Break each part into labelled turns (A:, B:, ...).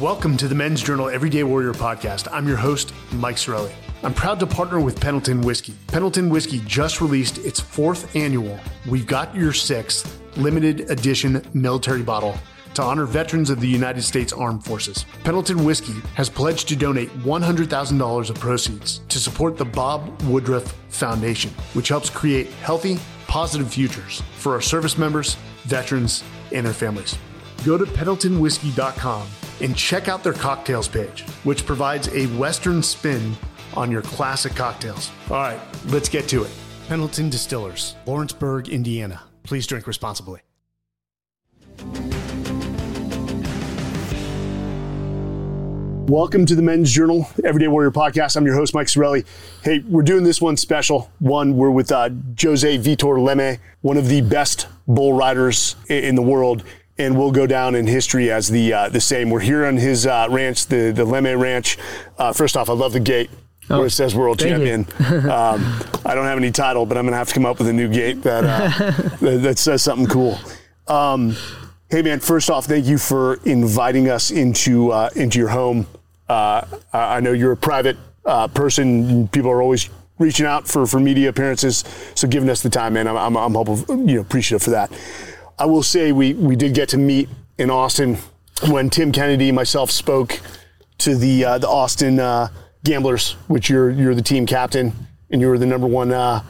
A: Welcome to the Men's Journal Everyday Warrior podcast. I'm your host, Mike Sarraille. I'm proud to partner with Pendleton Whiskey. Pendleton Whiskey just released its fourth annual We've Got Your Sixth limited edition military bottle to honor veterans of the United States Armed Forces. Pendleton Whiskey has pledged to donate $100,000 of proceeds to support the Bob Woodruff Foundation, which helps create healthy, positive futures for our service members, veterans, and their families. Go to pendletonwhiskey.com and check out their cocktails page, which provides a Western spin on your classic cocktails. All right, let's get to it. Pendleton Distillers, Lawrenceburg, Indiana. Please drink responsibly. Welcome to the Men's Journal Everyday Warrior Podcast. I'm your host, Mike Sarraille. Hey, we're doing this one special. One, we're with uh, Jose Vitor Leme, one of the best bull riders in the world and will go down in history as the uh, the same. We're here on his uh, ranch, the the Leme Ranch. Uh, first off, I love the gate. Oh, where it says world champion. um, I don't have any title, but I'm gonna have to come up with a new gate that uh, that, that, says something cool. Um, hey man, first off, thank you for inviting us into uh, into your home. Uh, I know you're a private person. People are always reaching out for, for media appearances, so giving us the time, man. I'm I'm, I'm hopeful, you know appreciative for that. I will say we, we did get to meet in Austin when Tim Kennedy and myself spoke to the uh, the Austin uh, Gamblers, which you're you're the team captain and you were the number one uh,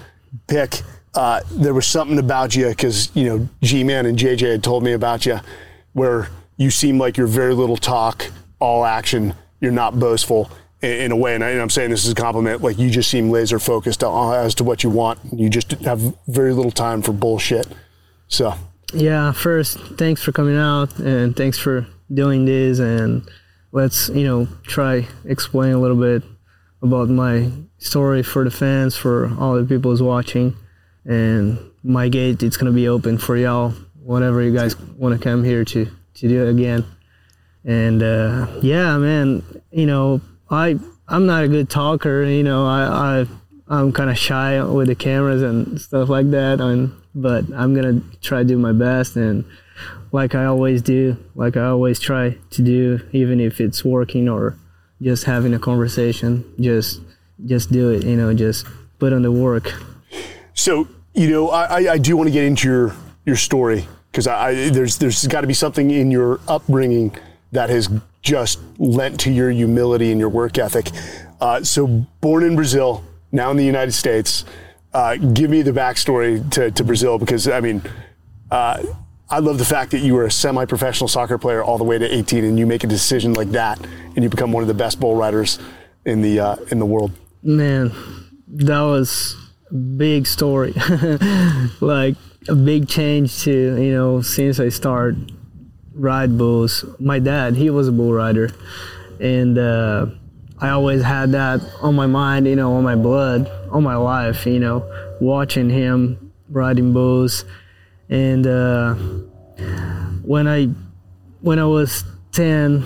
A: pick. Uh, there was something about you because you know G-Man and JJ had told me about you, where you seem like you're very little talk, all action. You're not boastful in, in a way, and, I, am saying this is a compliment. Like you just seem laser focused as to what you want. You just have very little time for bullshit. So
B: yeah, first, thanks for coming out and thanks for doing this. And let's, you know, try explain a little bit about my story for the fans, for all the people who's watching. And my gate, it's going to be open for y'all, whatever you guys want to come here to, to do it again. And uh, yeah, man, you know, I, I'm not a good talker, you know, I, I I'm kind of shy with the cameras and stuff like that. And but I'm gonna try to do my best and like I always do, like I always try to do, even if it's working or just having a conversation, just just do it. You know, just put on the work.
A: So you know, I, I do want to get into your your story because I, I there's there's got to be something in your upbringing that has just lent to your humility and your work ethic. Uh, so born in Brazil, now in the United States. Uh, give me the backstory to, to Brazil because I mean, uh, I love the fact that you were a semi-professional soccer player all the way to 18, and you make a decision like that, and you become one of the best bull riders in the uh, in the world.
B: Man, that was a big story, like a big change to you know since I started ride bulls. My dad, he was a bull rider, and uh, I always had that on my mind, you know, on my blood, on my life, you know, watching him riding bulls. And uh, when I when I was ten,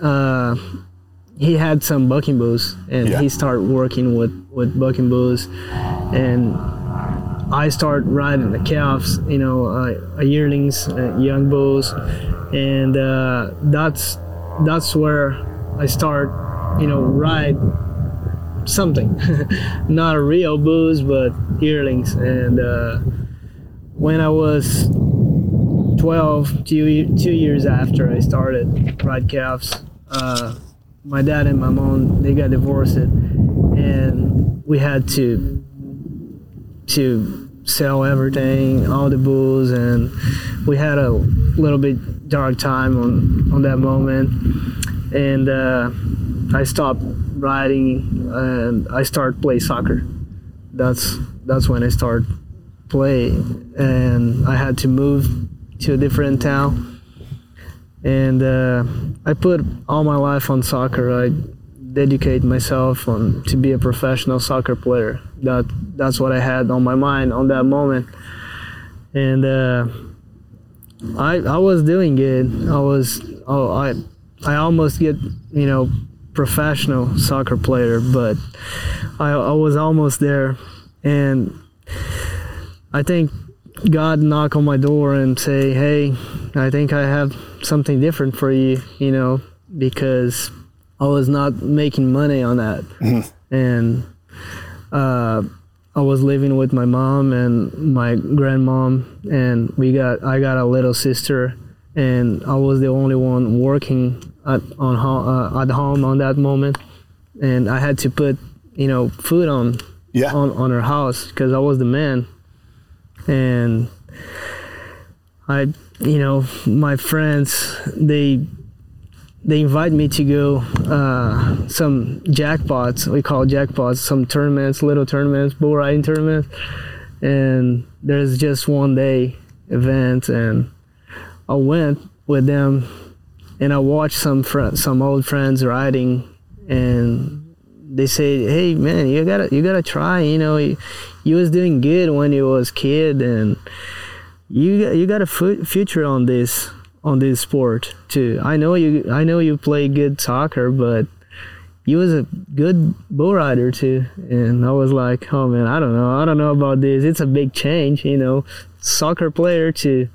B: uh, he had some bucking bulls, and yeah. he started working with with bucking bulls, and I started riding the calves, you know, uh, yearlings, uh, young bulls, and uh, that's that's where I start you know, ride something. Not a real booze, but yearlings. And uh, when I was 12, two, two years after I started ride calves, uh, my dad and my mom they got divorced, and we had to to sell everything, all the bulls, and we had a little bit dark time on on that moment, and. Uh, I stopped riding and I started play soccer. That's that's when I started play, and I had to move to a different town. And uh, I put all my life on soccer. I dedicate myself on to be a professional soccer player. That that's what I had on my mind on that moment. And uh, I I was doing good. I was oh I I almost get you know professional soccer player, but I, I was almost there. And I think God knock on my door and say, "Hey, I think I have something different for you. You know, because I was not making money on that, and uh, I was living with my mom and my grandmom, and we got I got a little sister, and I was the only one working at on ho- uh, at home on that moment, and I had to put you know food on
A: Yeah.
B: on on her house because I was the man, and I you know my friends they they invite me to go uh, some jackpots. We call jackpots some tournaments little tournaments bull riding tournaments. And there's just one day event and I went with them and I watched some fr- some old friends riding and they say hey man you gotta you gotta try you know you, you was doing good when you was kid and you got, you got a future on this on this sport too. I know you I know you play good soccer, but you was a good bull rider too. And I was like, oh man, I don't know, I don't know about this. It's a big change, you know, soccer player to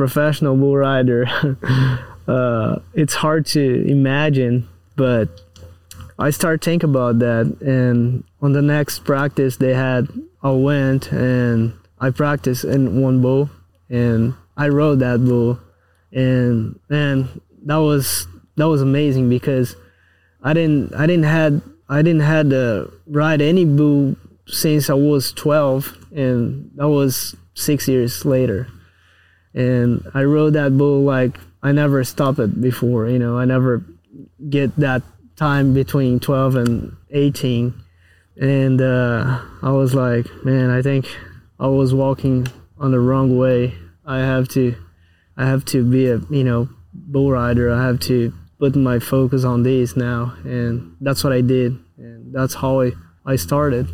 B: professional bull rider. uh, it's hard to imagine, but I started thinking about that. And on the next practice they had, I went and I practiced in one bull and I rode that bull and man that was that was amazing because I didn't I didn't had I didn't had to ride any bull since I was 12 and that was 6 years later and I rode that bull like I never stopped it before you know I never get that time between 12 and 18 and uh, I was like man I think I was walking on the wrong way. I have to I have to be a you know bull rider. I have to put my focus on this now, and that's what I did, and that's how I, I started.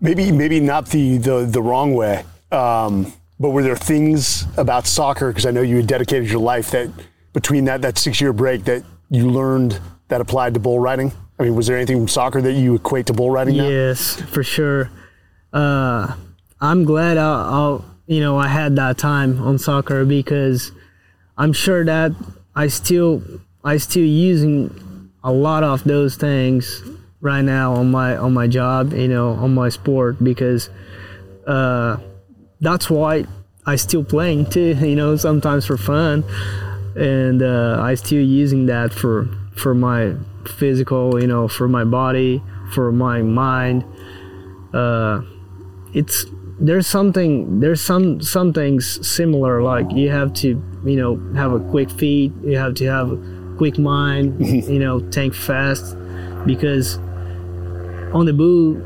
A: maybe maybe not the the, the wrong way. Um, but were there things about soccer because i know you had dedicated your life that between that that six year break that you learned that applied to bull riding i mean was there anything from soccer that you equate to bull riding now?
B: Yes, for sure. Uh, I'm glad I, I'll you know I had that time on soccer because I'm sure that I still I still using a lot of those things right now on my on my job you know on my sport because uh, that's why I still playing too you know sometimes for fun. And uh, I still using that for for my physical you know for my body for my mind. Uh, it's there's something there's some some things similar like you have to you know have a quick feet you have to have a quick mind you know think fast because on the bull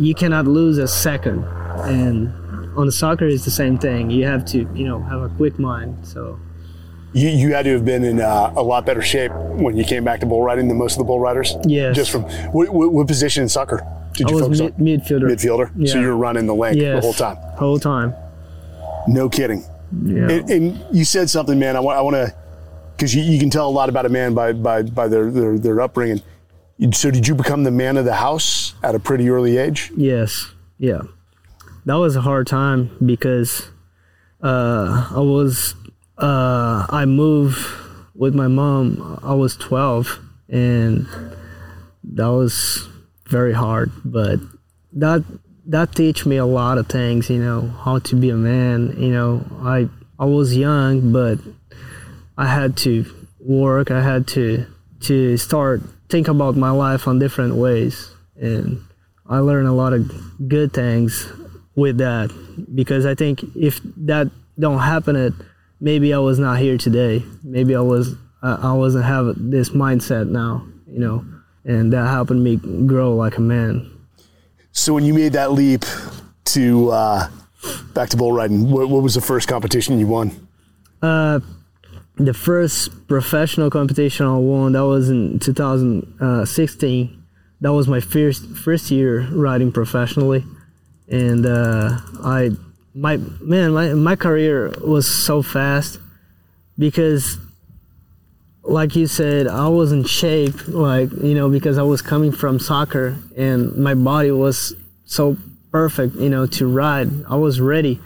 B: you cannot lose a second. And on the soccer it's the same thing you have to you know have a quick mind so
A: You, you had to have been in uh, a lot better shape when you came back to bull riding than most of the bull riders.
B: Yes.
A: Just from what, what, what position in soccer did
B: i
A: you
B: was
A: focus
B: mid-
A: on?
B: midfielder
A: Midfielder. So you were running the length the whole time.
B: whole time
A: No kidding.
B: yeah
A: And, and you said something, man. I want, I want to, because you, you can tell a lot about a man by by by their their, their upbringing. So did you become the man of the house at a pretty early age?
B: Yes, yeah. That was a hard time because uh, I was uh, I moved with my mom. I was twelve, and that was very hard. But that that teach me a lot of things. You know how to be a man. You know I I was young, but I had to work. I had to to start think about my life on different ways, and I learned a lot of good things with that because I think if that don't happen, it maybe I was not here today. Maybe I was I wasn't have this mindset now, you know, and that helped me grow like a man.
A: So when you made that leap to uh, back to bull riding, what, what was the first competition you won?
B: Uh, the first professional competition I won that was in 2016. That was my first first year riding professionally, and uh, I my man my my career was so fast because like you said I was in shape like you know because I was coming from soccer and my body was so perfect you know to ride I was ready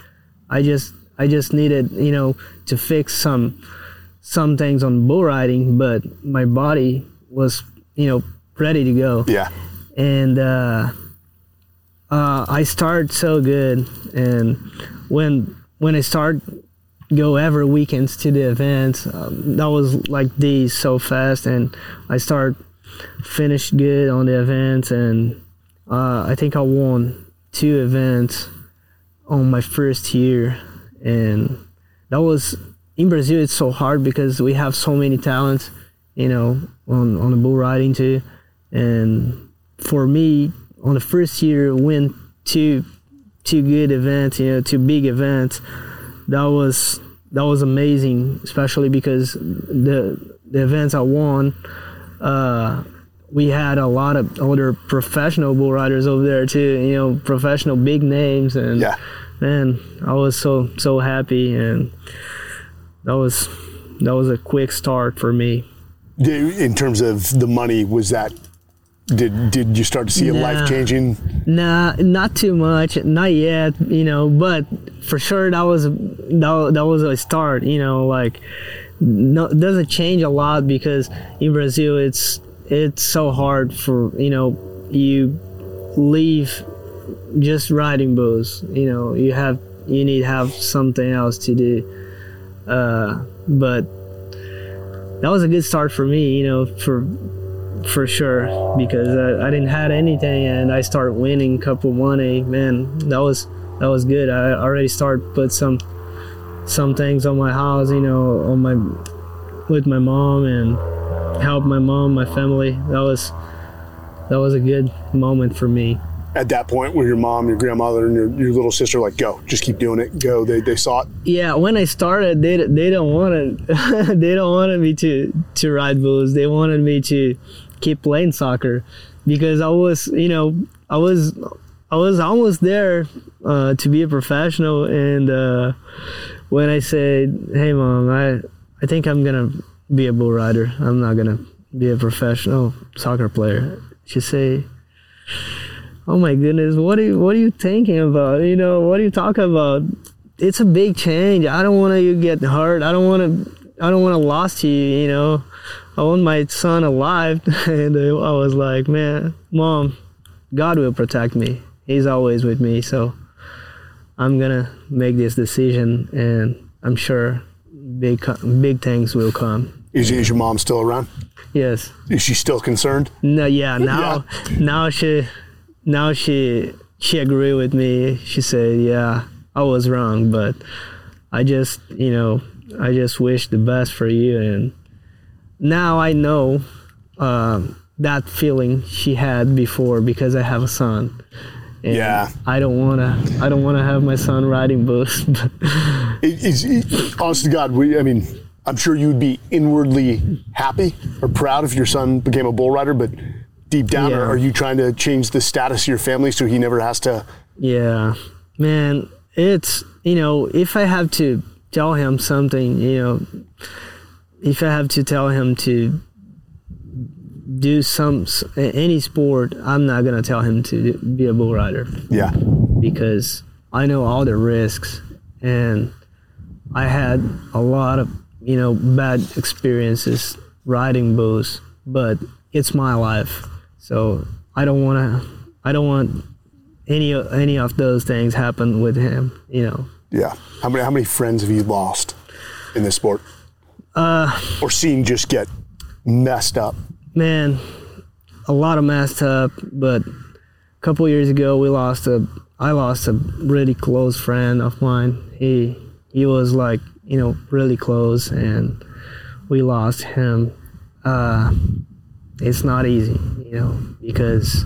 B: I just I just needed you know to fix some some things on bull riding, but my body was, you know, ready to go.
A: Yeah.
B: And uh, uh, I start so good, and when when I start go every weekends to the events, um, that was like these so fast, and I start finished good on the events, and uh, I think I won two events on my first year, and that was in Brazil. It's so hard because we have so many talents, you know, on on the bull riding too, and for me, on the first year, win two two good events, you know, two big events. That was that was amazing, especially because the the events I won. Uh, we had a lot of older professional bull riders over there too. You know, professional big names, and
A: Yeah.
B: man, I was so so happy, and that was that was a quick start for me.
A: In terms of the money, was that did did you start to see a
B: Nah.
A: life changing?
B: Nah, not too much, not yet, you know. But for sure, that was that, that was a start, you know. Like, no, doesn't change a lot because in Brazil, it's it's so hard for you know you leave just riding bulls. You know, you have you need to have something else to do. Uh, but that was a good start for me, you know, for for sure because I, I didn't had anything and I start winning couple money man that was that was good I already start put some some things on my house you know on my with my mom and help my mom my family that was that was a good moment for me
A: At that point, where your mom, your grandmother, and your, your little sister like, go, just keep doing it, go. They, they saw it.
B: yeah when I started they they don't want to they don't wanted me to to ride bulls they wanted me to keep playing soccer because I was you know I was I was almost there uh, to be a professional and uh, when I said hey mom I I think I'm gonna be a bull rider I'm not gonna be a professional soccer player she say oh my goodness what are you what are you thinking about you know what are you talking about it's a big change. I don't want you to get hurt. I don't want to. I don't want to lose you. You know, I want my son alive. and I was like, man, mom, God will protect me. He's always with me. So I'm gonna make this decision, and I'm sure big big things will come.
A: Is, is your mom still around?
B: Yes.
A: Is she still concerned?
B: No. Yeah. Now. Now she. Now she. She agreed with me. She said, "Yeah, I was wrong, but I just, you know, I just wish the best for you." And now I know um, that feeling she had before because I have a son. And
A: Yeah.
B: I don't wanna. I don't wanna have my son riding bulls.
A: It, it, honest to God, we, I mean, I'm sure you'd be inwardly happy or proud if your son became a bull rider, but deep down,
B: Yeah.
A: are, are you trying to change the status of your family so he never has to?
B: Yeah, man, it's you know if I have to tell him something, you know, if I have to tell him to do some any sport, I'm not gonna tell him to be a bull rider
A: Yeah.
B: because I know all the risks and I had a lot of you know bad experiences riding bulls, but it's my life, so I don't want to. I don't want any any of those things happen with him. You know.
A: Yeah. How many, how many friends have you lost in this sport? Uh, or seen just get messed up?
B: man, a lot of messed up. But a couple years ago, we lost a. I lost a really close friend of mine. He he was like you know really close, and we lost him. Uh, it's not easy, you know, because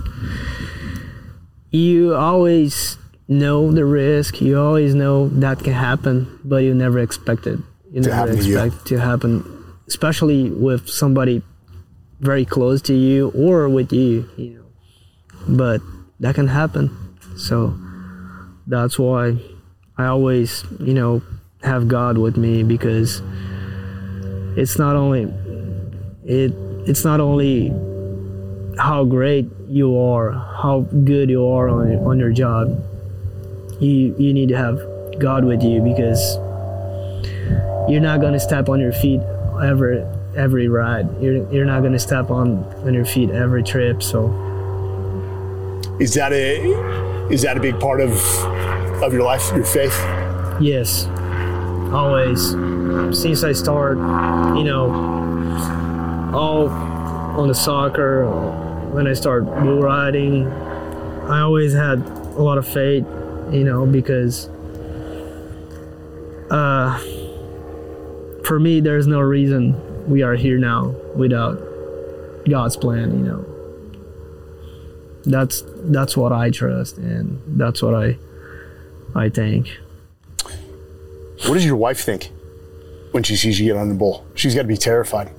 B: you always know the risk. You always know that can happen, but you never expect it. You
A: To
B: never
A: happen to
B: expect to happen, especially with somebody very close to you or with you, you know. But that can happen. So that's why I always, you know, have God with me because it's not only it it's not only how great you are, how good you are on on your job. You you need to have God with you because you're not gonna step on your feet every every ride. You're you're not gonna step on on your feet every trip. So
A: Is that a is that a big part of of your life, your faith?
B: yes, always since I started, you know, all on the soccer when I started bull riding, I always had a lot of faith, you know, because uh, for me, there's no reason we are here now without God's plan, you know. That's that's what I trust, and that's what I I think.
A: What does your wife think when she sees you get on the bull? She's got to be terrified.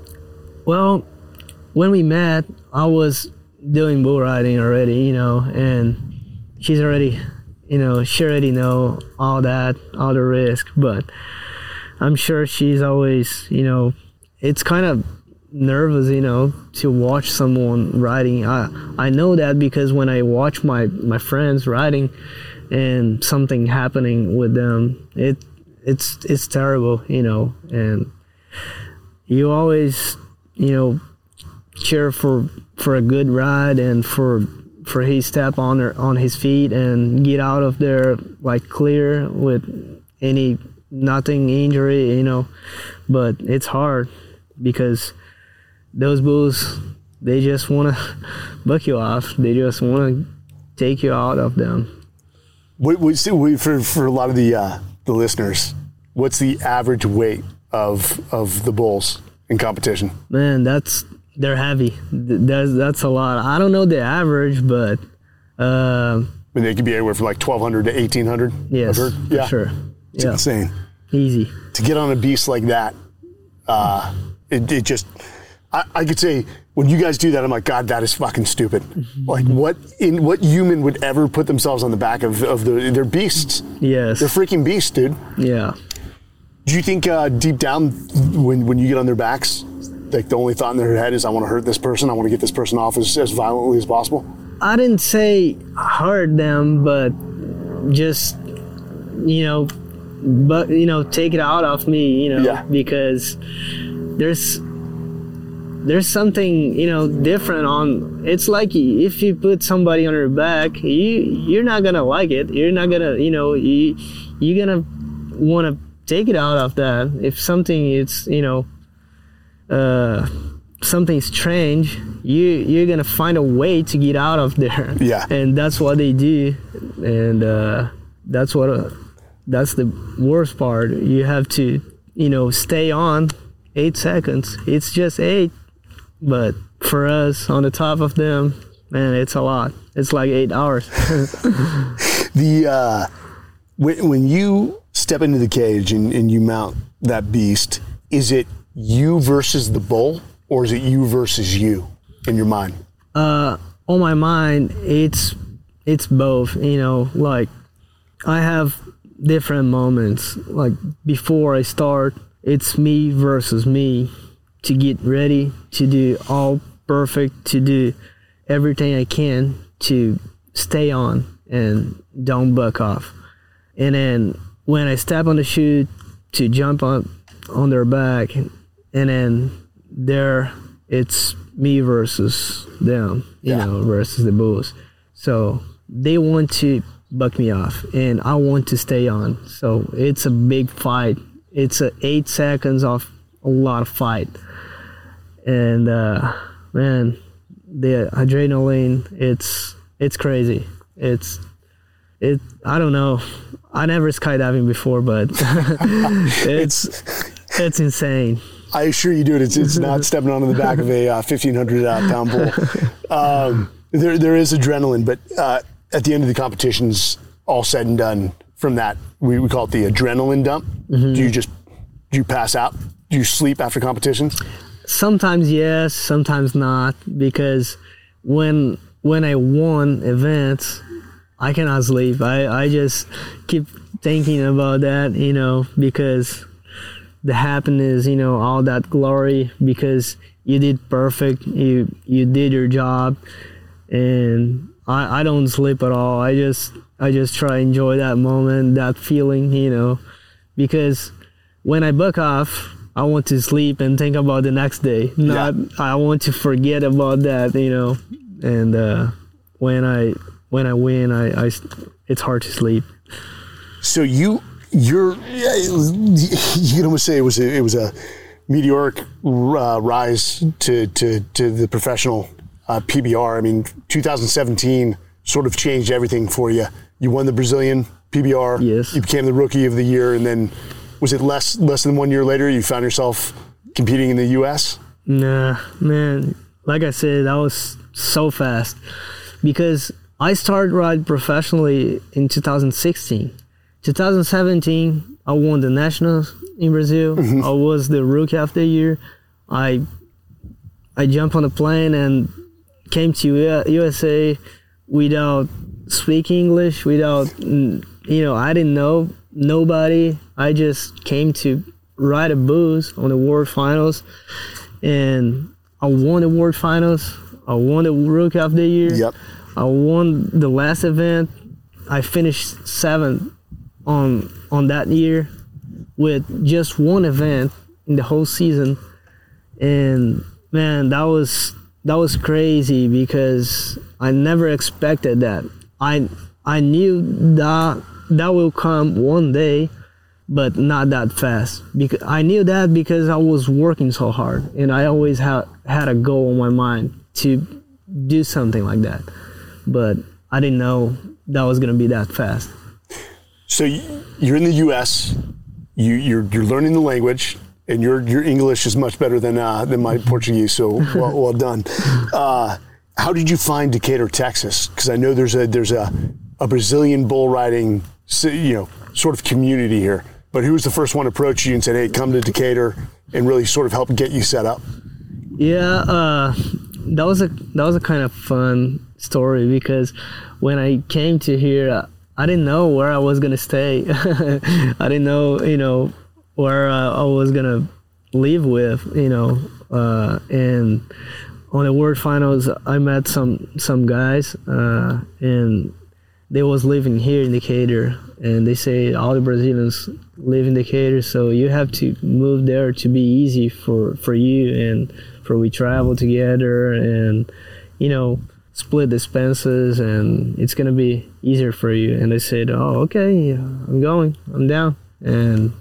B: Well, when we met, I was doing bull riding already, you know, and she's already, you know, she already know all that, all the risk, but I'm sure she's always, you know, it's kind of nervous, you know, to watch someone riding. I I know that because when I watch my my friends riding and something happening with them, it it's it's terrible, you know, and you always, you know, cheer for for a good ride and for for his step on her, on his feet and get out of there like clear with any nothing injury, you know. But it's hard because those bulls they just want to buck you off. They just want to take you out of them.
A: What, what, so we- for for a lot of the uh, the listeners, what's the average weight of of the bulls in competition?
B: Man, that's they're heavy. That's that's a lot. I don't know the average, but uh,
A: I mean, they could be anywhere from like twelve hundred to eighteen hundred.
B: yes,
A: I've
B: for
A: Yeah,
B: sure.
A: It's
B: Yeah,
A: insane
B: easy.
A: to get on a beast like that. Uh, it, it just, I, I could say when you guys do that, I'm like, God, that is fucking stupid. Like, what in what human would ever put themselves on the back of of the? They're beasts.
B: Yes.
A: They're freaking beasts, dude.
B: Yeah.
A: Do you think uh, deep down, when when you get on their backs, like the only thought in their head is, I want to hurt this person. I want to get this person off as, as violently as possible.
B: I didn't say hurt them, but just you know, but you know, take it out of me, you know,
A: Yeah.
B: because there's there's something you know different on. It's like if you put somebody on your back, you you're not gonna like it. You're not gonna, you know, you you're gonna want to take it out of that. If something it's you know. Uh, something strange, you you're gonna find a way to get out of there.
A: Yeah.
B: And that's what they do, and uh, that's what uh, that's the worst part. You have to you know stay on eight seconds. It's just eight, but for us on the top of them, man, it's a lot. It's like eight hours.
A: The uh, when, when you step into the cage and, and you mount that beast, is it you versus the bull, or is it you versus you in your mind?
B: uh, on my mind, it's it's both. You know, like I have different moments. Like before I start, it's me versus me to get ready to do all perfect, to do everything I can to stay on and don't buck off. And then when I step on the chute to jump on on their back, and then there it's me versus them, you
A: Yeah.
B: know, versus the bulls. So they want to buck me off, and I want to stay on. So it's a big fight. It's a eight seconds of a lot of fight, and uh, man, the adrenaline it's it's crazy. It's it. I don't know. I never skydiving before, but it's it's insane.
A: I assure you, dude, it's, it's not stepping onto the back of a uh, 1,500 uh, pound bull. Um, there, there is adrenaline, but uh, at the end of the competitions, all said and done, from that, we, we call it the adrenaline dump. Mm-hmm. Do you just, do you pass out? Do you sleep after competitions?
B: Sometimes yes, sometimes not, because when when I won events, I cannot sleep. I, I just keep thinking about that, you know, because the happiness, you know, all that glory because you did perfect. You you did your job and I, I don't sleep at all. I just I just try enjoy that moment, that feeling, you know, because when I book off, I want to sleep and think about the next day. Not I want to forget about that, you know. And uh, when I when I win, I, I it's hard to sleep.
A: So you you're you can almost say it was a, it was a meteoric uh, rise to, to to the professional uh, PBR. I mean, 2017 sort of changed everything for you. You won the Brazilian PBR.
B: Yes.
A: You became the rookie of the year, and then was it less less than one year later you found yourself competing in the U.S.
B: Nah, man. Like I said, that was so fast because I started riding professionally in 2016. 2017, I won the nationals in Brazil.
A: Mm-hmm.
B: I was the rookie of the year. I I jumped on a plane and came to USA without speaking English, without you know, I didn't know nobody. I just came to ride a boost on the World Finals, and I won the World Finals. I won the Rookie of the Year.
A: Yep.
B: I won the last event. I finished seventh on on that year with just one event in the whole season, and man, that was that was crazy because I never expected that. I I knew that that will come one day, but not that fast. Because I knew that because I was working so hard, and I always had had a goal in my mind to do something like that. But I didn't know that was gonna be that fast.
A: So you- you're in the U.S. You, you're you're learning the language, and your your English is much better than uh, than my Portuguese. So well, well done. Uh, how did you find Decatur, Texas? Because I know there's a there's a a Brazilian bull riding you know sort of community here. But who was the first one to approach you and said, "Hey, come to Decatur," and really sort of help get you set up?
B: Yeah, uh, that was a that was a kind of fun story because when I came to here, I didn't know where I was gonna stay. I didn't know, you know, where uh, I was gonna live with, you know, uh, and on the World Finals, I met some some guys, uh, and they was living here in Decatur, and they say all the Brazilians live in Decatur, so you have to move there to be easy for for you and for we travel together and you know split expenses and it's gonna be easier for you. And I said, oh okay, I'm going, I'm down, and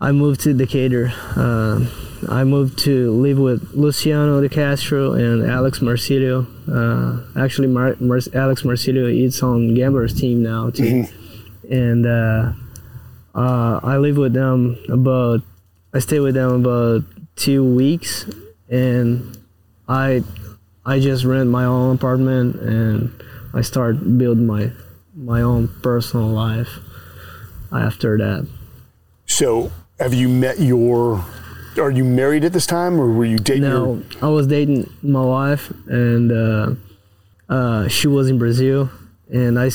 B: I moved to Decatur. Uh, I moved to live with Luciano De Castro and Alex Marcilio. Uh, actually, Mar- Mar- Alex Marcilio is on Gambler's team now too, and uh, uh, I live with them about. I stay with them about two weeks, and I I just rent my own apartment and I start build my my own personal life after that.
A: So, have you met your? Are you married at this time, or were you dating? your-
B: No, I was dating my wife, and uh, uh, she was in Brazil, and I.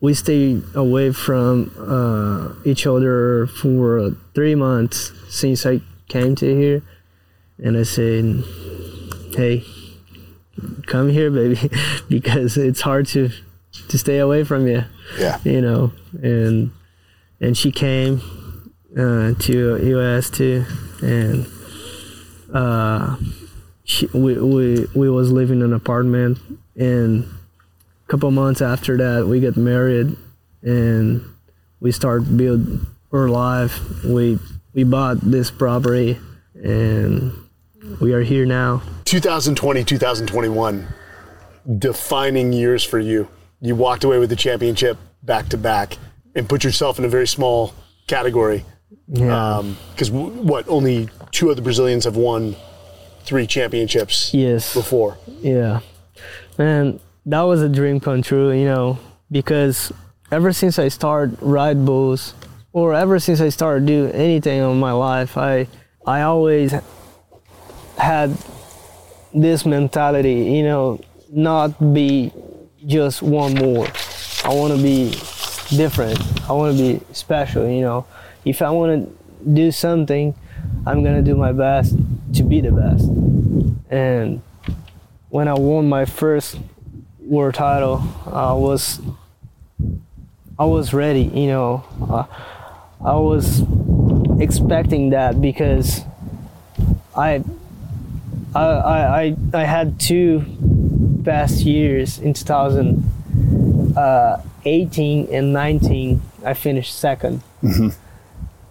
B: we stayed away from uh, each other for three months since I came to here, and I said, "Hey, come here, baby," because it's hard to to stay away from you
A: Yeah.
B: you know, and and she came uh, to US too, and uh, she, we we we was living in an apartment, and a couple months after that we got married, and we start build our life. We we bought this property, and we are here now.
A: 2020, 2021, defining years for you. You walked away with the championship back to back and put yourself in a very small category.
B: Yeah.
A: Um, because what, only two other Brazilians have won three championships
B: yes.
A: before.
B: Yeah. Man, that was a dream come true, you know, because ever since I started ride bulls or ever since I started do anything in my life, I I always had this mentality, you know, not be just one more. I want to be different. I want to be special, you know. If I want to do something, I'm to do my best to be the best. And when I won my first world title, I was I was ready. You know, uh, I was expecting that because I I I I had two past years in 2018 and 19. I finished 2nd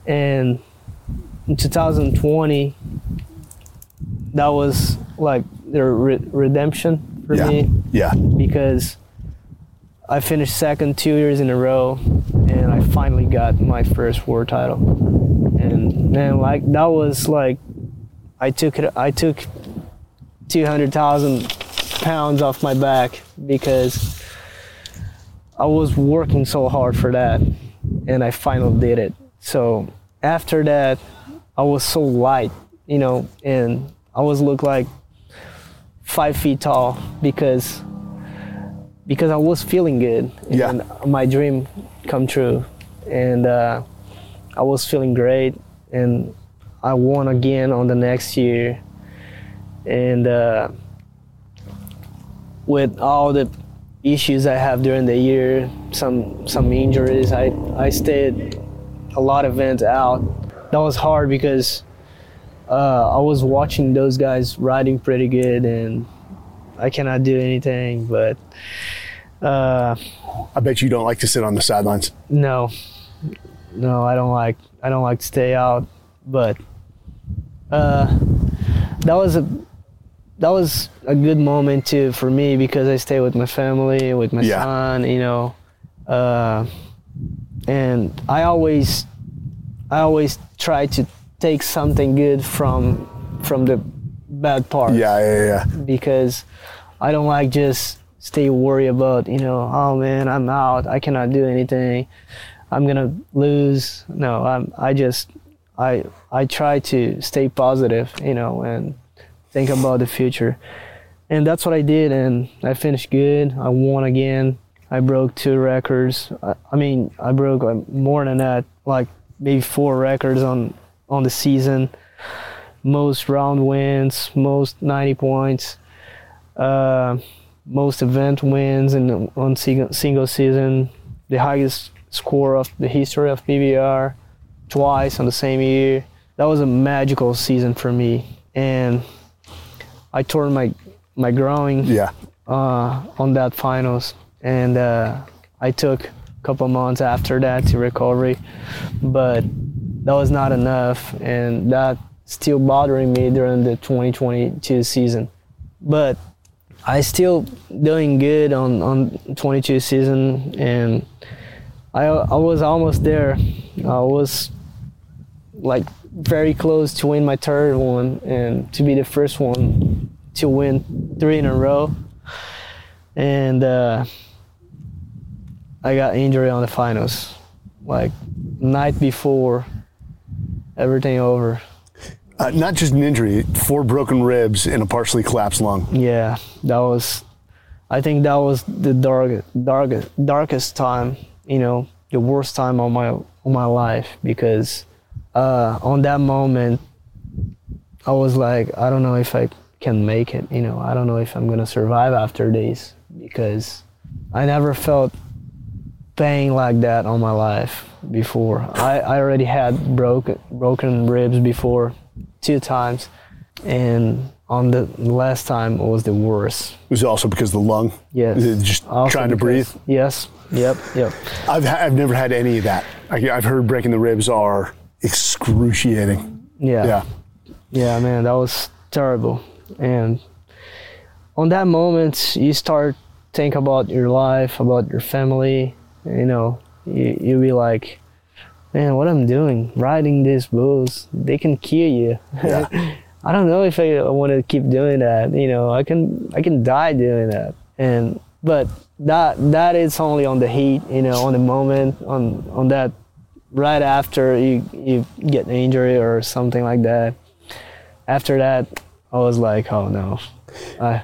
B: and in 2020 that was like the re- redemption for
A: yeah.
B: me
A: Yeah.
B: because I finished second two years in a row, and I finally got my first world title. And man, like that was like, I took it. I took two hundred thousand pounds off my back because I was working so hard for that, and I finally did it. So after that, I was so light, you know, and I was look like five feet tall because because I was feeling good
A: Yeah.
B: and my dream come true and uh, I was feeling great and I won again on the next year and uh, with all the issues I have during the year some some injuries I, I stayed a lot of events out that was hard because uh, I was watching those guys riding pretty good and I cannot do anything but uh,
A: I bet you don't like to sit on the sidelines.
B: no no I don't like I don't like to stay out but uh, that was a that was a good moment too for me because I stay with my family with my
A: Yeah.
B: son you know uh, and I always I always try to take something good from from the bad part
A: Yeah, yeah, yeah.
B: because I don't like just stay worried about you know oh man I'm out. I cannot do anything. I'm gonna lose. No I'm I just I I try to stay positive you know and think about the future. And that's what I did and I finished good. I won again I broke two records. I, I mean I broke more than that like maybe four records on on the season. Most round wins, most 90 points, uh, most event wins in on single, single season, the highest score of the history of PBR, twice on the same year. That was a magical season for me, and I tore my my groin
A: Yeah.
B: uh, on that finals, and uh, I took a couple months after that to recovery, but that was not enough, and that still bothering me during the 2022 season. But I still doing good on on 22 season, and I I was almost there. I was like very close to win my third one and to be the first one to win three in a row. And uh, I got injury on the finals, like night before everything over.
A: Uh, not just an injury, four broken ribs and a partially collapsed lung.
B: Yeah, that was. I think that was the darkest, darkest, darkest time. You know, the worst time of my of my life because uh, on that moment, I was like, I don't know if I can make it. You know, I don't know if I'm gonna survive after this because I never felt pain like that on my life before. I, I already had broken broken ribs before two times, and on the last time it was the worst.
A: It was also because the lung.
B: Yes.
A: Just
B: Also
A: trying to breathe.
B: Yes. Yep. Yep.
A: I've ha- I've never had any of that. I, I've heard breaking the ribs are excruciating.
B: Yeah.
A: Yeah.
B: Yeah, man, that was terrible. And on that moment, you start think about your life, about your family. You know, you you be like, man, what I'm doing, riding these bulls, they can kill you.
A: Yeah.
B: I don't know if I want to keep doing that. You know, I can I can die doing that. And but that that is only on the heat. You know, on the moment, on on that right after you you get an injury or something like that. After that, I was like, oh no, I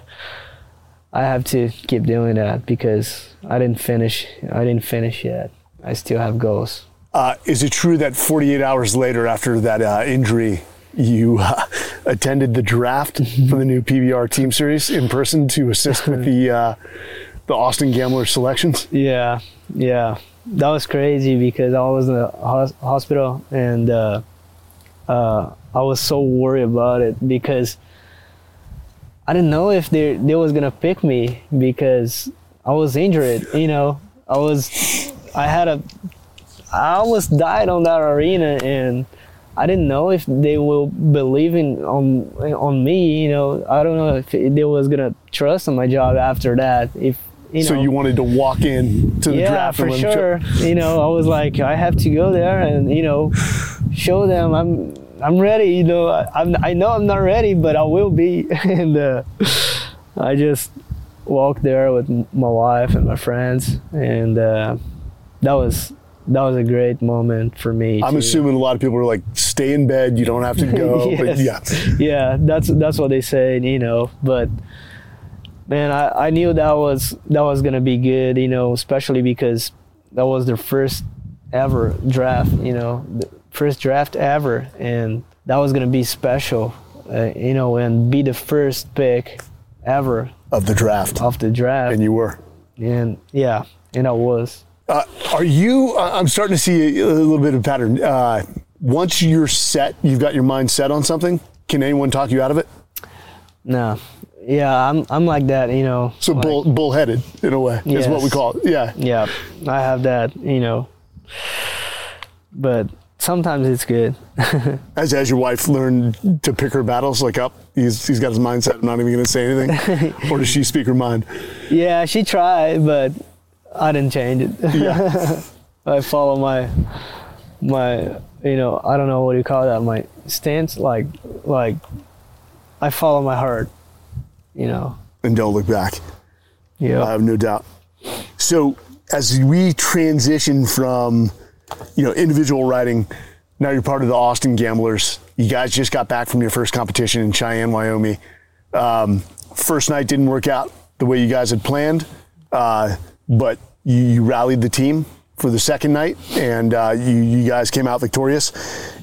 B: I have to keep doing that because I didn't finish. I didn't finish yet. I still have goals.
A: Uh, is it true that 48 hours later, after that uh, injury, you uh, attended the draft for the new PBR team series in person to assist with the uh, the Austin Gambler selections?
B: Yeah, yeah, that was crazy because I was in the hos- hospital and uh, uh, I was so worried about it because I didn't know if they they was gonna pick me because I was injured. You know, I was I had a I almost died on that arena and. I didn't know if they will believe in on on me. You know, I don't know if they was gonna trust on my job after that. If you know,
A: so you wanted to walk in to the
B: yeah,
A: draft
B: for
A: and let them
B: sure.
A: show-
B: You know, I was like, I have to go there and you know, show them I'm I'm ready. You know, I, I'm I know I'm not ready, but I will be. and uh, I just walked there with my wife and my friends, and uh, that was that was a great moment for me.
A: I'm
B: to-
A: assuming a lot of people are like, stay in bed, you don't have to go. But yeah.
B: Yeah, that's that's what they said, you know. But man, I, I knew that was that was gonna be good, you know, especially because that was their first ever draft, you know, first draft ever, and that was gonna be special, uh, you know, and be the first pick ever
A: Of the draft.
B: of the draft,
A: And you were.
B: and yeah, and I was.
A: Uh, are you? Uh, I'm starting to see a, a little bit of pattern. Uh, once you're set, you've got your mind set on something. Can anyone talk you out of it?
B: No, yeah, I'm I'm like that, you know.
A: So
B: like-
A: bull, bullheaded in a way is what we call it. Yeah.
B: Yeah, I have that, you know. But sometimes it's good.
A: As as your wife learned to pick her battles, like up, he's he's got his mindset. I'm not even going to say anything. or does she speak her mind?
B: yeah, she tried, but I didn't change it.
A: Yeah.
B: I follow my my you know, I don't know what you call that, my stance like like I follow my heart, you know.
A: and don't look back.
B: Yeah.
A: I have no doubt. So as we transition from, you know, individual riding, now you're part of the Austin Gamblers. You guys just got back from your first competition in Cheyenne, Wyoming. Um, first night didn't work out the way you guys had planned, uh, but you, you rallied the team for the second night, and uh, you, you guys came out victorious.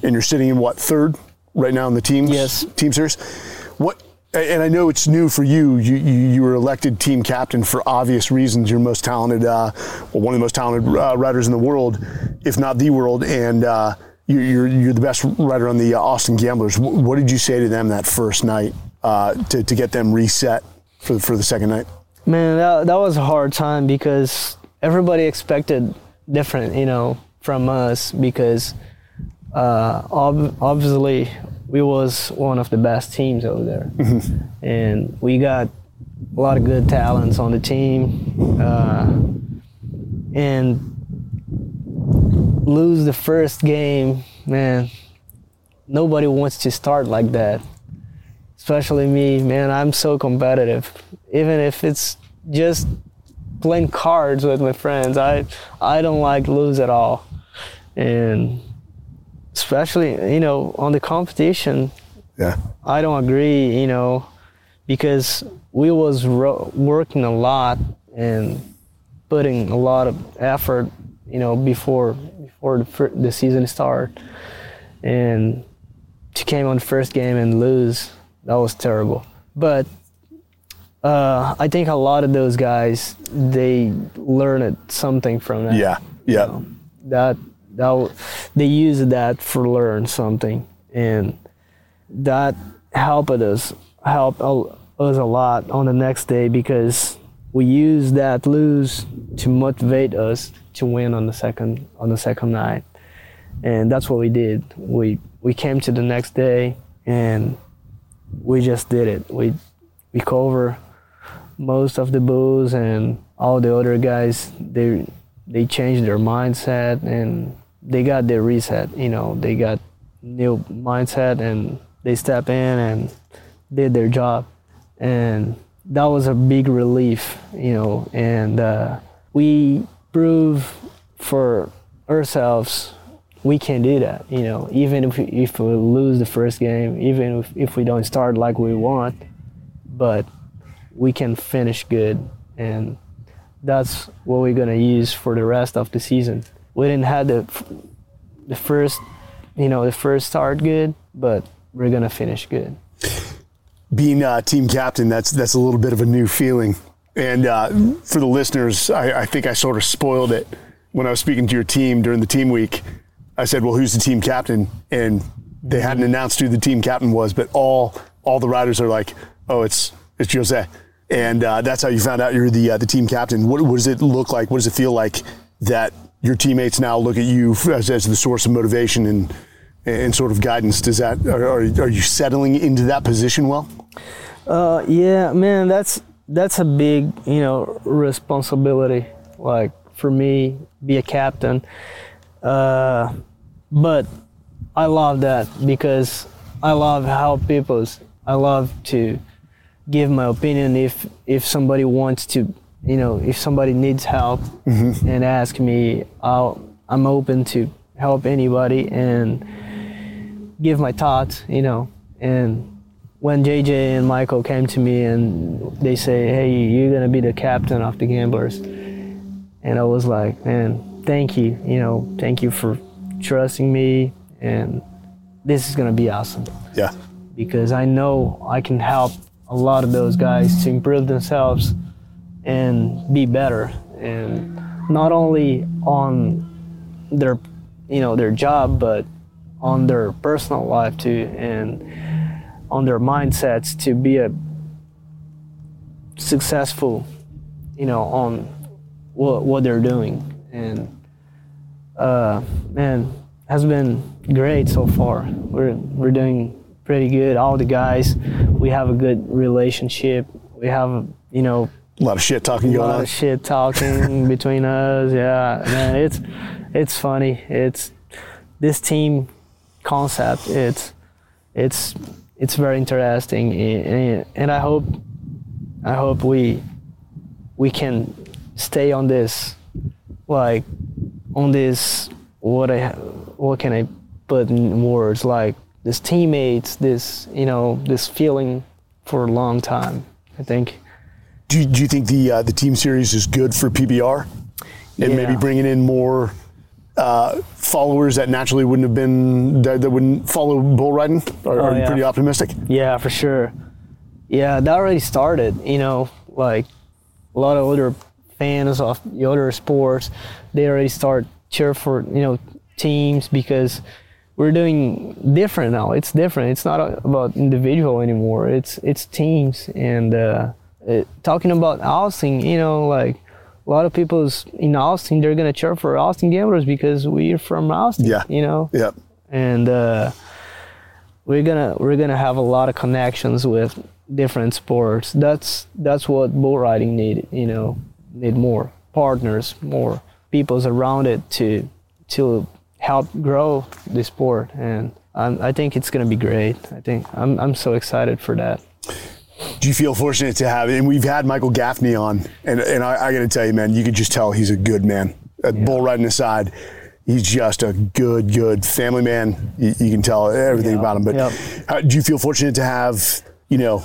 A: And you're sitting in what third right now in the team
B: Yes.
A: team series. What and I know it's new for you. You you, you were elected team captain for obvious reasons. You're most talented, uh, well, one of the most talented uh, riders in the world, if not the world, and uh, you, you're you're the best rider on the uh, Austin Gamblers. Wh- What did you say to them that first night uh, to to get them reset for the, for the second night?
B: Man, that, that was a hard time because everybody expected different, you know, from us because uh, ob- obviously we was one of the best teams over there, and we got a lot of good talents on the team, uh, and lose the first game, man. Nobody wants to start like that especially me, man, I'm so competitive. Even if it's just playing cards with my friends, I I don't like lose at all. And especially, you know, on the competition,
A: Yeah,
B: I don't agree, you know, because we was ro- working a lot and putting a lot of effort, you know, before before the, the season start, and to came on the first game and lose, that was terrible. But uh, I think a lot of those guys they learned something from that
A: yeah, yeah.
B: that that they use that for learn something. And that helped us helped a- us a lot on the next day because we use that lose to motivate us to win on the second on the second night. And that's what we did. We we came to the next day and we just did it. We we cover most of the bulls and all the other guys they they changed their mindset and they got their reset you know they got new mindset and they step in and did their job and that was a big relief you know and uh, we prove for ourselves we can do that you know even if we, if we lose the first game even if, if we don't start like we want but we can finish good and that's what we're gonna use for the rest of the season. We didn't have the the first, you know, the first start good, but we're gonna finish good.
A: being uh, team captain, that's that's a little bit of a new feeling. And uh, for the listeners, I, I think I sort of spoiled it when I was speaking to your team during the team week. I said, "Well, who's the team captain?" And They hadn't announced who the team captain was, but all all the riders are like, "Oh, it's it's Jose," and uh, that's how you found out you're the uh, the team captain. What, what does it look like? What does it feel like that your teammates now look at you as, as the source of motivation and and sort of guidance? Does that are, are, you settling into that position well?
B: Uh, yeah, man, that's that's a big you know responsibility. Like for me, be a captain. Uh, but I love that because I love how people's. I love to give my opinion if if somebody wants to, you know, if somebody needs help
A: Mm-hmm.
B: and ask me, I'll I'm open to help anybody and give my thoughts, you know. And when JJ and Michael came to me and they say, "Hey, you're gonna be the captain of the Gamblers," and I was like, "Man, thank you, you know, thank you for trusting me, and this is gonna be awesome."
A: Yeah,
B: because I know I can help a lot of those guys to improve themselves and be better. And not only on their you know their job but on their personal life too and on their mindsets to be a successful you know on what what they're doing. And uh man has been great so far. We're we're doing pretty good. All the guys we have a good relationship. We have you know
A: a lot of shit talking going on.
B: a lot of shit talking between us. Yeah, man, it's it's funny. It's this team concept. It's it's it's very interesting, and, and I hope I hope we we can stay on this like on this what I what can I put in words like this teammates this you know this feeling for a long time. I think.
A: Do you, do you think the uh, the team series is good for PBR, and maybe bringing in more uh, followers that naturally wouldn't have been that, that wouldn't follow bull riding? Are, are
B: Oh,
A: you
B: yeah.
A: pretty optimistic?
B: Yeah, for sure. Yeah, that already started. You know, like a lot of other fans of the other sports, they already start cheer for you know teams because we're doing different now. It's different. It's not about individual anymore. It's it's teams and uh, it, talking about Austin. You know, like a lot of people in Austin, they're gonna cheer for Austin Gamblers because we're from Austin.
A: Yeah.
B: You know
A: Yeah.
B: and uh, we're gonna we're gonna have a lot of connections with different sports. That's that's what bull riding need. You know, need more partners, more peoples around it to to help grow the sport. And I'm, I think it's gonna be great. I think I'm I'm so excited for that.
A: Do you feel fortunate to have? And we've had Michael Gaffney on, and and I, I got to tell you, man, you could just tell he's a good man. Uh, Bull riding aside, he's just a good, good family man. You, you can tell everything
B: Yeah.
A: about him. But
B: Yep.
A: how, do you feel fortunate to have, you know,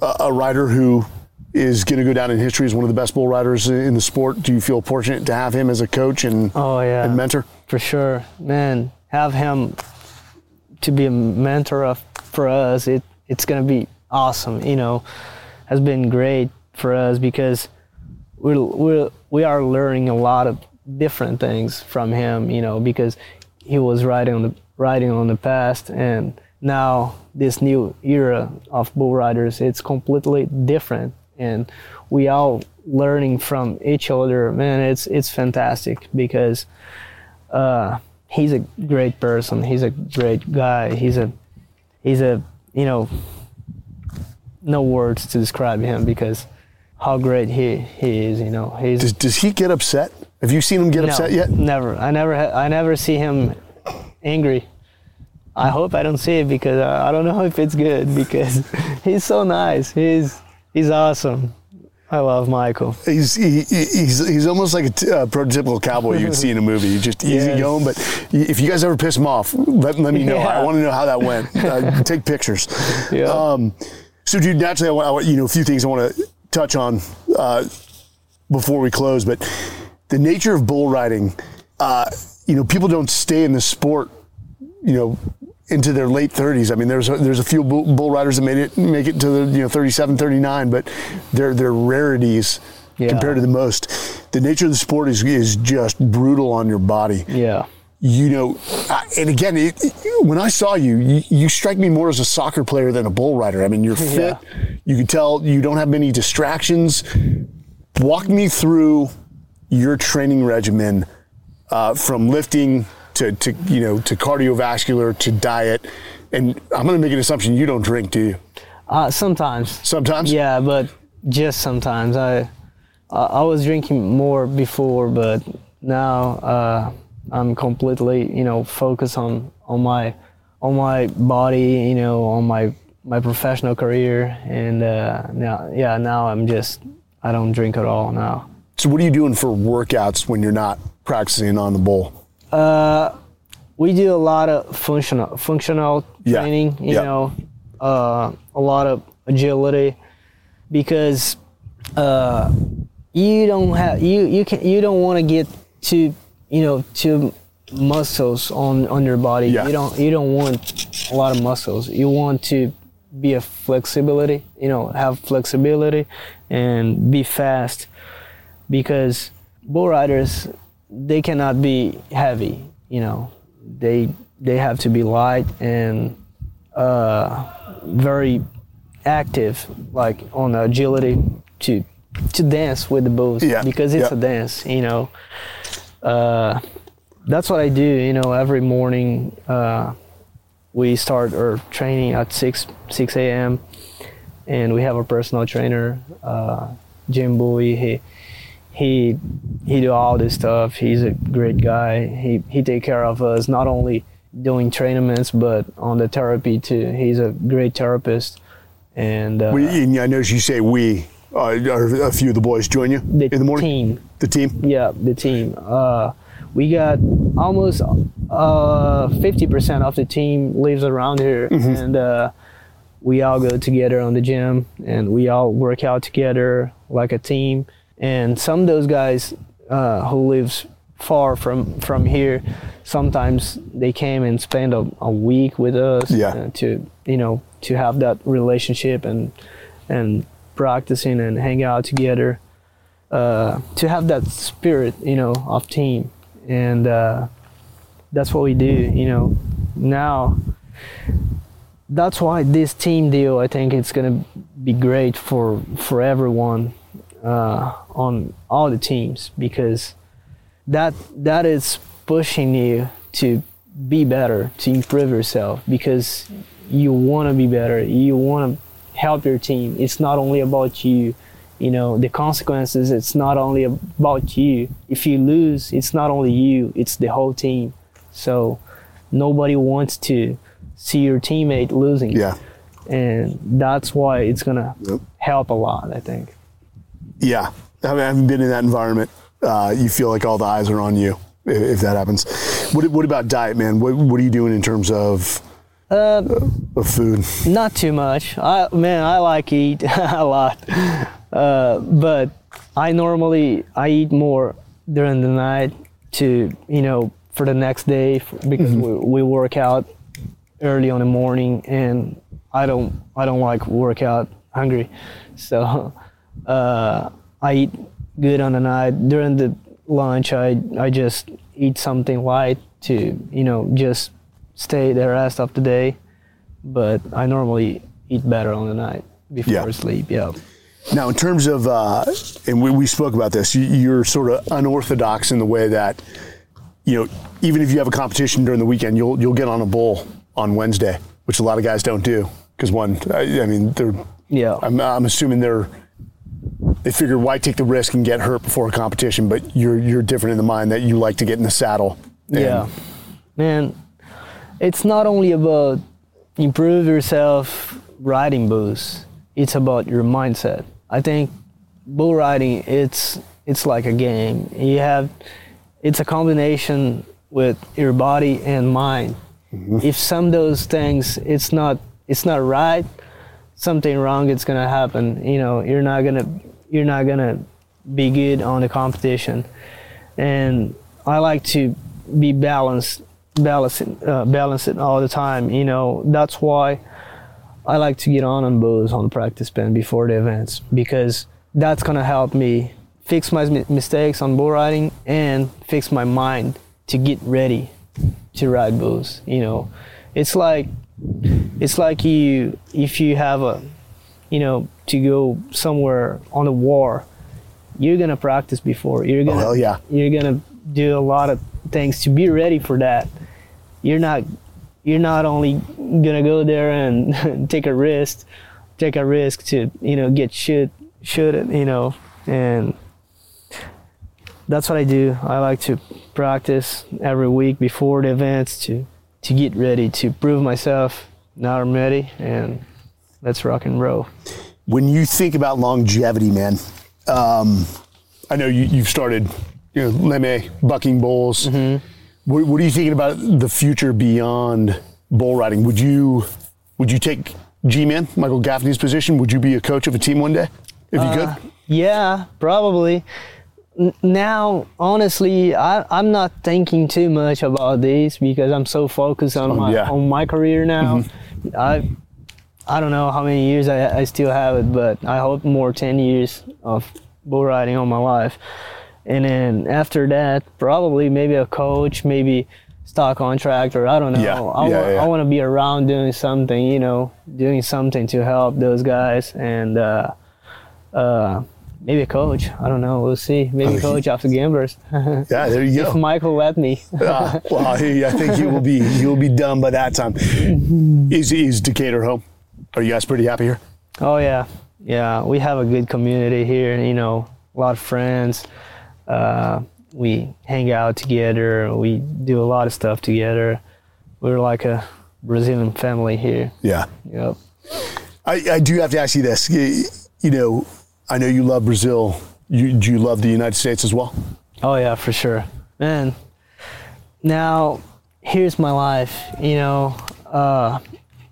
A: a, a rider who is going to go down in history as one of the best bull riders in the sport? Do you feel fortunate to have him as a coach and
B: Oh yeah,
A: and mentor?
B: for sure, man. Have him to be a mentor of for us. It it's gonna be awesome. You know, has been great for us because we're we we are learning a lot of different things from him. You know, because he was riding on the riding on the past and now this new era of bull riders it's completely different and we all learning from each other man it's it's fantastic because uh, he's a great person. He's a great guy. He's a he's a you know no words to describe him because how great he he is. You know he's
A: Does, does he get upset? Have you seen him get
B: no,
A: upset yet?
B: Never. I never ha- I never see him angry. I hope I don't see it because I, I don't know if it's good because he's so nice. He's he's awesome. I love Michael.
A: He's he, he's he's almost like a t- uh, prototypical cowboy you'd see in a movie. He's just easy
B: Yes.
A: going, but if you guys ever piss him off, let, let me know. I want to know how that went. Uh, take pictures.
B: Yeah.
A: Um, so, dude, naturally, I want, you know a few things I want to touch on uh, before we close, but the nature of bull riding. Uh, you know, people don't stay in the sport. You know. Into their late 30s. I mean, there's a, there's a few bull, bull riders that made it make it to the you know 37, 39, but they're they're rarities
B: Yeah.
A: compared to the most. The nature of the sport is is just brutal on your body.
B: Yeah.
A: You know, and again, it, it, when I saw you, you, you strike me more as a soccer player than a bull rider. I mean, you're fit.
B: Yeah.
A: You can tell you don't have many distractions. Walk me through your training regimen uh, from lifting to, to you know to cardiovascular to diet. And I'm going to make an assumption you don't drink, do you?
B: Uh, sometimes.
A: Sometimes.
B: Yeah, but just sometimes. I I I was drinking more before, but now uh, I'm completely, you know, focused on on my on my body, you know, on my my professional career, and uh, now, yeah, now I'm just I don't drink at all now.
A: So what are you doing for workouts when you're not practicing on the bull?
B: Uh, we do a lot of functional functional
A: Yeah,
B: training. You
A: yeah.
B: know, uh, a lot of agility because uh, you don't have you you can you don't want to get too you know too muscles on on your body.
A: Yeah.
B: You don't you don't want a lot of muscles. You want to be a flexibility. You know, have flexibility and be fast because bull riders they cannot be heavy you know they they have to be light and uh, very active like on agility to to dance with the bulls
A: Yeah,
B: because it's
A: yeah.
B: a dance you know uh, that's what I do you know every morning uh, we start our training at 6 6 a.m and we have a personal trainer uh, Jim Bowie he he he do all this stuff. He's a great guy. He he take care of us not only doing tournaments but on the therapy too. He's a great therapist, and uh,
A: We, I notice you say we. Uh, are a few of the boys join you
B: the
A: in the morning?
B: team.
A: The team?
B: Yeah, the team. Uh, we got almost uh, fifty percent of the team lives around here, and uh, we all go together on the gym, and we all work out together like a team. And some of those guys uh, who lives far from from here, sometimes they came and spend a, a week with us
A: Yeah.
B: uh, to you know to have that relationship and and practicing and hang out together uh, to have that spirit, you know, of team, and uh, that's what we do. You know, now that's why this team deal, I think it's gonna be great for for everyone uh, on all the teams because that that is pushing you to be better, to improve yourself because you want to be better. You want to help your team. It's not only about you. You know, the consequences, it's not only about you. If you lose, it's not only you, it's the whole team. So nobody wants to see your teammate losing.
A: Yeah.
B: And that's why it's going to
A: Yep.
B: help a lot, I think.
A: Yeah. I mean, I haven't been in that environment. Uh, you feel like all the eyes are on you if, if that happens. What, what about diet, man? What, what are you doing in terms of,
B: Uh,
A: of food?
B: Not too much. I man, I like eat a lot, uh, but I normally I eat more during the night to you know for the next day because we, we work out early on the morning and I don't I don't like work out hungry, so uh, I eat good on the night. During the lunch, I I just eat something light to you know just stay the rest of the day but I normally eat better on the night before
A: Yeah.
B: sleep. Yeah.
A: Now, in terms of, uh, and we, we spoke about this, you, you're sort of unorthodox in the way that, you know, even if you have a competition during the weekend, you'll you'll get on a bull on Wednesday, which a lot of guys don't do because one, I, I mean, they're,
B: Yeah.
A: I'm, I'm assuming they're, they figure why take the risk and get hurt before a competition, but you're you're different in the mind that you like to get in the saddle.
B: yeah. Man, it's not only about improve yourself riding bulls. It's about your mindset. I think bull riding it's it's like a game. You have it's a combination with your body and mind. Mm-hmm. If some of those things it's not it's not right, something wrong it's gonna happen. You know, you're not gonna you're not gonna be good on the competition. And I like to be balanced, balancing, uh, balance it all the time. You know, that's why I like to get on on bulls on practice pen before the events because that's gonna help me fix my mistakes on bull riding and fix my mind to get ready to ride bulls. You know, it's like it's like you if you have a you know to go somewhere on a war, you're gonna practice before. You're gonna
A: hell yeah.
B: you're gonna do a lot of things to be ready for that. You're not you're not only gonna go there and take a risk, take a risk to you know get shoot shoot it you know and that's what I do. I like to practice every week before the events to to get ready to prove myself. Now I'm ready and let's rock and roll.
A: When you think about longevity, man, um, I know you, you've started, you know, Leme, bucking bulls. What, what are you thinking about the future beyond bull riding? Would you would you take G-Man, Michael Gaffney's position? Would you be a coach of a team one day if you
B: Uh,
A: could?
B: Yeah, probably. N- Now, honestly, I, I'm not thinking too much about this because I'm so focused on my
A: yeah.
B: on my career now. I I don't know how many years I, I still have it, but I hope more ten years of bull riding on my life. And then after that, probably maybe a coach, maybe stock contractor. I don't know.
A: Yeah,
B: I,
A: yeah, yeah.
B: I want to be around doing something, you know, doing something to help those guys and. Uh, uh, maybe a coach. I don't know. We'll see. Maybe coach after Gamblers.
A: Yeah, there you
B: if
A: go.
B: Michael let me.
A: Ah, well, he, I think he will be he will be done by that time. Is is Decatur home? Are you guys pretty happy here?
B: oh yeah, yeah. We have a good community here. You know, a lot of friends. Uh, we hang out together. We do a lot of stuff together. We're like a Brazilian family here.
A: Yeah.
B: Yep.
A: I, I do have to ask you this. You, you know, I know you love Brazil. You, do you love the United States as well?
B: Oh yeah, for sure, man. Now, here's my life. You know, uh,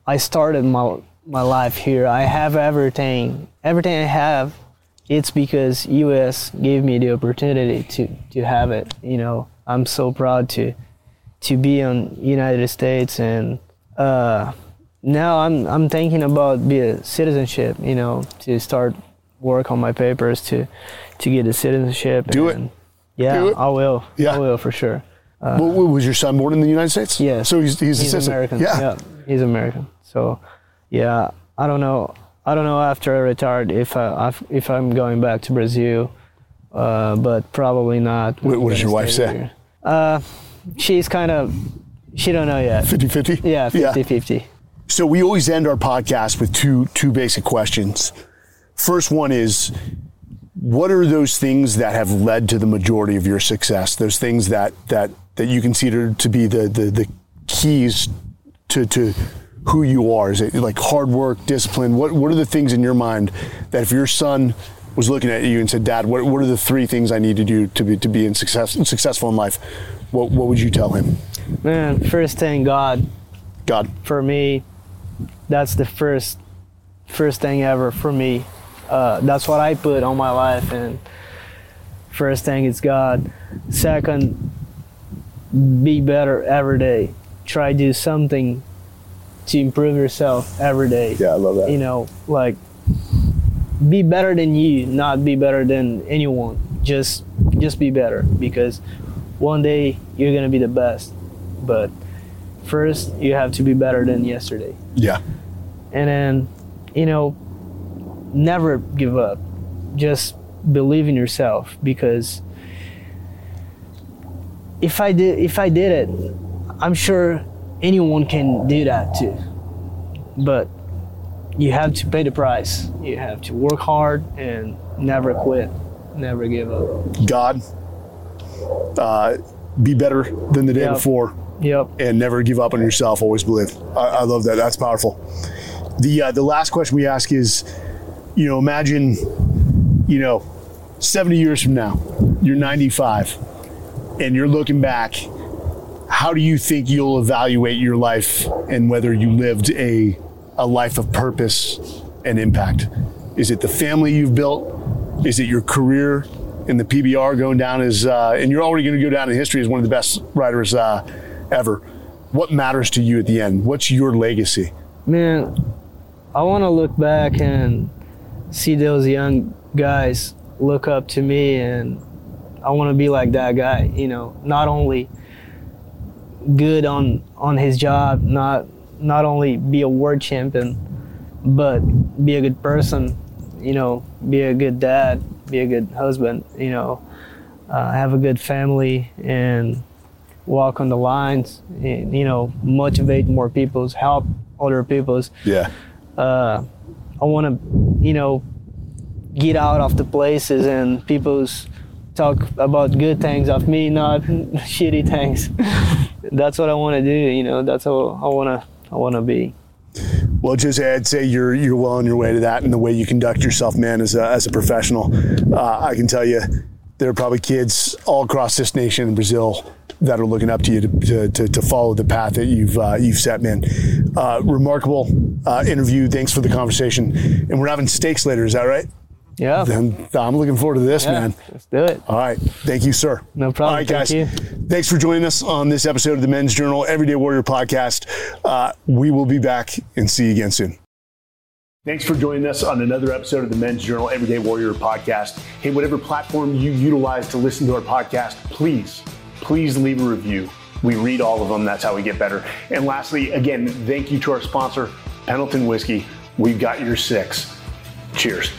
B: I started my my life here. I have everything. Everything I have, it's because U.S. gave me the opportunity to to have it. You know, I'm so proud to to be on United States and. Uh, now I'm I'm thinking about be a citizenship. You know, to start work on my papers to to get a citizenship.
A: Do it.
B: yeah,
A: Do it.
B: I will.
A: Yeah.
B: I will for sure.
A: Well, was your son born in the United States?
B: Yes.
A: So he's he's, a
B: He's
A: citizen.
B: American.
A: Yeah.
B: he's American. So, yeah, I don't know. I don't know after I retired if I if- I'm going back to Brazil, uh, but probably not.
A: What- what does your wife say?
B: Uh, she's kind of she don't know yet.
A: 50-50?
B: Yeah, 50-50.
A: So we always end our podcast with two two basic questions. First one is what are those things that have led to the majority of your success? Those things that that that you consider to be the the, the keys to to who you are? Is it like hard work, discipline? What what are the things in your mind that if your son was looking at you and said, "Dad, what, what are the three things I need to do to be to be in success, successful in life?" What what would you tell him?
B: Man, first thing God
A: God,
B: for me, that's the first first thing ever for me. Uh, that's what I put on my life, and first thing is God. Second, be better every day. Try do something to improve yourself every day.
A: yeah, I love that.
B: You know, like be better than you, not be better than anyone. Just just be better because one day you're gonna be the best. But first you have to be better than yesterday.
A: Yeah,
B: And then, you know, never give up. Just believe in yourself because if I did if I did it, I'm sure anyone can do that too. But you have to pay the price. You have to work hard and never quit. Never give up.
A: God, uh, be better than the day
B: Yep.
A: before,
B: Yep.
A: and never give up on yourself. Always believe. I, I love that. That's powerful. The uh, the last question we ask is, you know, imagine, you know, seventy years from now, you're 95, and you're looking back. How do you think you'll evaluate your life and whether you lived a a life of purpose and impact? Is it the family you've built? Is it your career in the PBR going down as, uh, and you're already going to go down in history as one of the best riders uh, ever? What matters to you at the end? What's your legacy?
B: Man, I want to look back and see those young guys look up to me, and I want to be like that guy. You know, not only good on on his job, not not only be a world champion, but be a good person. You know, be a good dad, be a good husband. You know, uh, have a good family and walk on the lines. And, you know, motivate more people's, help other people's.
A: Yeah.
B: Uh, I want to, you know, get out of the places and people's talk about good things of me, not shitty things. that's what I want to do. You know, that's how I want to. I want to be.
A: Well, Jose, I'd say you're you're well on your way to that, and the way you conduct yourself, man, as a, as a professional, uh, I can tell you, there are probably kids all across this nation in Brazil that are looking up to you to, to, to follow the path that you've uh, you've set, man. Uh, remarkable uh, interview. Thanks for the conversation. And we're having steaks later. Is that right?
B: Yeah.
A: Then I'm looking forward to this,
B: yeah,
A: man.
B: Let's do it.
A: All right. Thank you, sir.
B: No problem.
A: All right,
B: Thank
A: guys.
B: you.
A: Thanks for joining us on this episode of the Men's Journal Everyday Warrior podcast. Uh, we will be back and see you again soon. Thanks for joining us on another episode of the Men's Journal Everyday Warrior podcast. Hey, whatever platform you utilize to listen to our podcast, please, please leave a review. We read all of them. That's how we get better. And lastly, again, thank you to our sponsor, Pendleton Whiskey. We've got your six. Cheers.